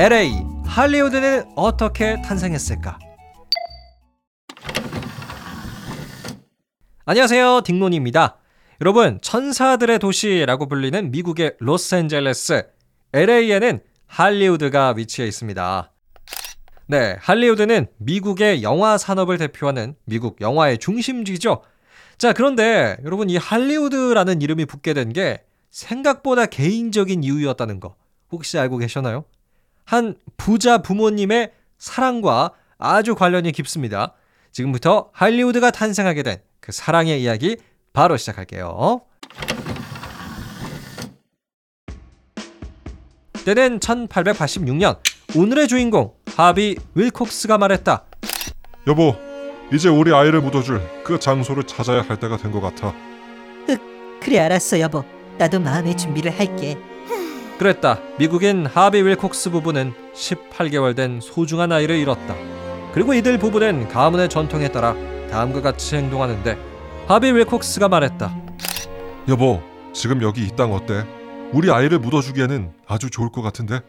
LA 할리우드는 어떻게 탄생했을까? 안녕하세요. 딩론입니다. 여러분, 천사들의 도시라고 불리는 미국의 로스앤젤레스 LA에는 할리우드가 위치해 있습니다. 네, 할리우드는 미국의 영화 산업을 대표하는 미국 영화의 중심지죠. 자, 그런데 여러분 이 할리우드라는 이름이 붙게 된 게 생각보다 개인적인 이유였다는 거 혹시 알고 계셨나요? 한 부자 부모님의 사랑과 아주 관련이 깊습니다. 지금부터 할리우드가 탄생하게 된 그 사랑의 이야기 바로 시작할게요. 때는 1886년 오늘의 주인공 하비 윌콕스가 말했다. 여보, 이제 우리 아이를 묻어줄 그 장소를 찾아야 할 때가 된 것 같아. 그래 알았어 여보 나도 마음의 준비를 할게 그랬다. 미국인 하비 윌콕스 부부는 18개월 된 소중한 아이를 잃었다. 그리고 이들 부부는 가문의 전통에 따라 다음과 같이 행동하는데 하비 윌콕스가 말했다. 여보, 지금 여기 이 땅 어때? 우리 아이를 묻어주기에는 아주 좋을 것 같은데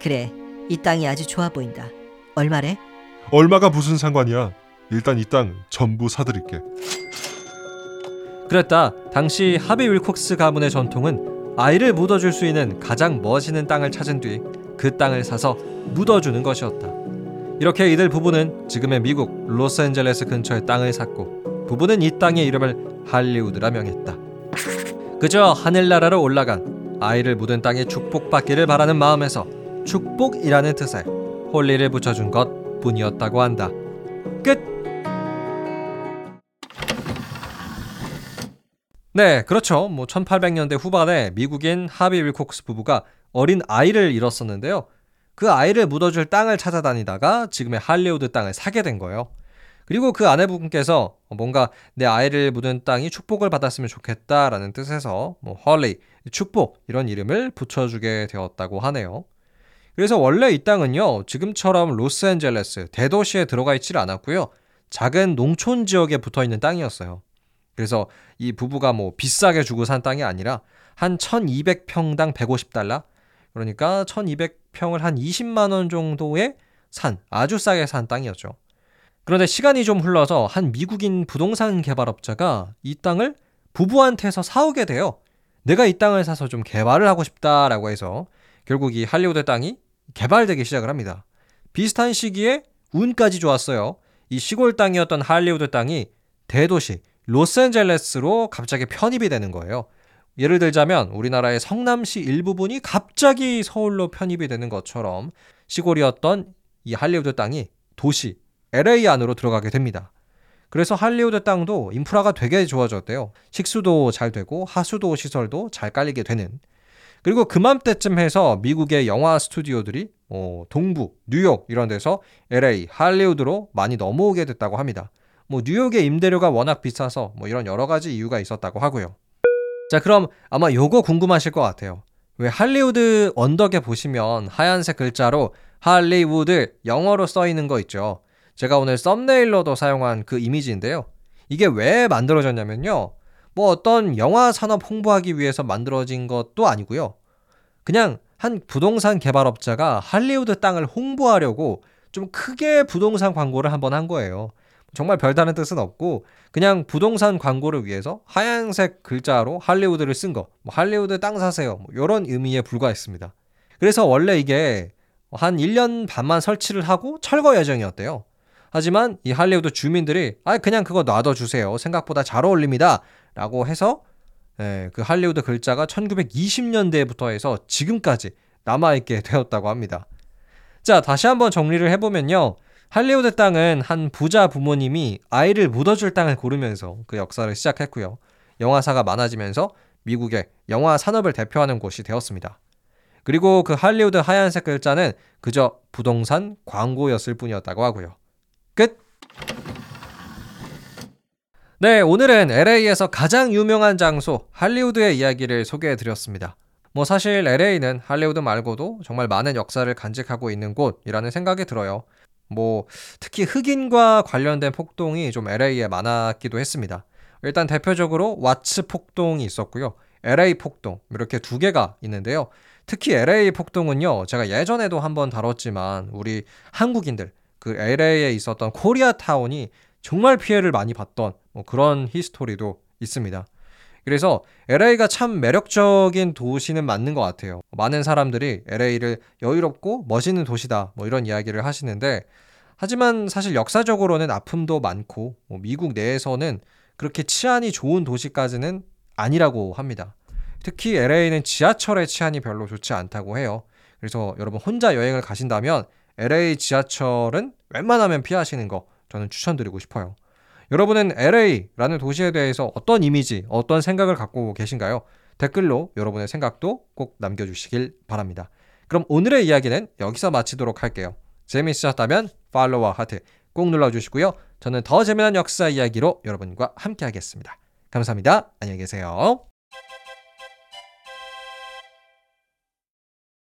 그래 이 땅이 아주 좋아 보인다 얼마래? 얼마가 무슨 상관이야? 일단 이 땅 전부 사드릴게. 그랬다. 당시 하비 윌콕스 가문의 전통은 아이를 묻어줄 수 있는 가장 멋있는 땅을 찾은 뒤 그 땅을 사서 묻어주는 것이었다. 이렇게 이들 부부는 지금의 미국 로스앤젤레스 근처에 땅을 샀고 부부는 이 땅의 이름을 할리우드라 명했다. 그저 하늘나라로 올라간 아이를 묻은 땅에 축복받기를 바라는 마음에서 축복이라는 뜻에 홀리를 붙여준 것 뿐이었다고 한다. 끝! 네, 그렇죠. 뭐 1800년대 후반에 미국인 하비 윌콕스 부부가 어린 아이를 잃었었는데요. 그 아이를 묻어줄 땅을 찾아다니다가 지금의 할리우드 땅을 사게 된 거예요. 그리고 그 아내분께서 뭔가 내 아이를 묻은 땅이 축복을 받았으면 좋겠다라는 뜻에서 뭐 헐리, 축복 이런 이름을 붙여주게 되었다고 하네요. 그래서 원래 이 땅은요, 지금처럼 로스앤젤레스 대도시에 들어가 있질 않았고요. 작은 농촌 지역에 붙어 있는 땅이었어요. 그래서 이 부부가 뭐 비싸게 주고 산 땅이 아니라 한 1200평당 150달러? 그러니까 1200평을 한 20만 원 정도에 산 아주 싸게 산 땅이었죠. 그런데 시간이 좀 흘러서 한 미국인 부동산 개발업자가 이 땅을 부부한테서 사오게 돼요. 내가 이 땅을 사서 좀 개발을 하고 싶다라고 해서 결국 이 할리우드 땅이 개발되기 시작을 합니다. 비슷한 시기에 운까지 좋았어요. 이 시골 땅이었던 할리우드 땅이 대도시 로스앤젤레스로 갑자기 편입이 되는 거예요. 예를 들자면 우리나라의 성남시 일부분이 갑자기 서울로 편입이 되는 것처럼 시골이었던 이 할리우드 땅이 도시 LA 안으로 들어가게 됩니다. 그래서 할리우드 땅도 인프라가 되게 좋아졌대요. 식수도 잘 되고 하수도 시설도 잘 깔리게 되는. 그리고 그맘때쯤 해서 미국의 영화 스튜디오들이 어, 동부, 뉴욕 이런 데서 LA, 할리우드로 많이 넘어오게 됐다고 합니다. 뭐 뉴욕의 임대료가 워낙 비싸서 뭐 이런 여러 가지 이유가 있었다고 하고요. 자, 그럼 아마 요거 궁금하실 것 같아요. 왜 할리우드 언덕에 보시면 하얀색 글자로 할리우드 영어로 써 있는 거 있죠. 제가 오늘 썸네일로도 사용한 그 이미지인데요. 이게 왜 만들어졌냐면요. 뭐 어떤 영화 산업 홍보하기 위해서 만들어진 것도 아니고요. 그냥 한 부동산 개발업자가 할리우드 땅을 홍보하려고 좀 크게 부동산 광고를 한번 한 거예요. 정말 별다른 뜻은 없고 그냥 부동산 광고를 위해서 하얀색 글자로 할리우드를 쓴 거, 뭐 할리우드 땅 사세요, 뭐 이런 의미에 불과했습니다. 그래서 원래 이게 한 1년 반만 설치를 하고 철거 예정이었대요. 하지만 이 할리우드 주민들이 아 그냥 그거 놔둬 주세요. 생각보다 잘 어울립니다. 라고 해서 예, 그 할리우드 글자가 1920년대부터 해서 지금까지 남아 있게 되었다고 합니다. 자, 다시 한번 정리를 해 보면요. 할리우드 땅은 한 부자 부모님이 아이를 묻어줄 땅을 고르면서 그 역사를 시작했고요. 영화사가 많아지면서 미국의 영화 산업을 대표하는 곳이 되었습니다. 그리고 그 할리우드 하얀색 글자는 그저 부동산 광고였을 뿐이었다고 하고요. 끝! 네, 오늘은 LA에서 가장 유명한 장소 할리우드의 이야기를 소개해 드렸습니다. 뭐 사실 LA는 할리우드 말고도 정말 많은 역사를 간직하고 있는 곳이라는 생각이 들어요. 뭐 특히 흑인과 관련된 폭동이 좀 LA에 많았기도 했습니다. 일단 대표적으로 와츠 폭동이 있었고요. LA 폭동 이렇게 두 개가 있는데요. 특히 LA 폭동은요, 제가 예전에도 한번 다뤘지만 우리 한국인들 그 LA에 있었던 코리아타운이 정말 피해를 많이 봤던 뭐 그런 history도 있습니다. 그래서 LA가 참 매력적인 도시는 맞는 것 같아요. 많은 사람들이 LA를 여유롭고 멋있는 도시다 뭐 이런 이야기를 하시는데 하지만 사실 역사적으로는 아픔도 많고 뭐 미국 내에서는 그렇게 치안이 좋은 도시까지는 아니라고 합니다. 특히 LA는 지하철의 치안이 별로 좋지 않다고 해요. 그래서 여러분 혼자 여행을 가신다면 LA 지하철은 웬만하면 피하시는 거 저는 추천드리고 싶어요. 여러분은 LA라는 도시에 대해서 어떤 이미지, 어떤 생각을 갖고 계신가요? 댓글로 여러분의 생각도 꼭 남겨주시길 바랍니다. 그럼 오늘의 이야기는 여기서 마치도록 할게요. 재미있으셨다면 팔로우와 하트 꼭 눌러주시고요. 저는 더 재미난 역사 이야기로 여러분과 함께 하겠습니다. 감사합니다. 안녕히 계세요.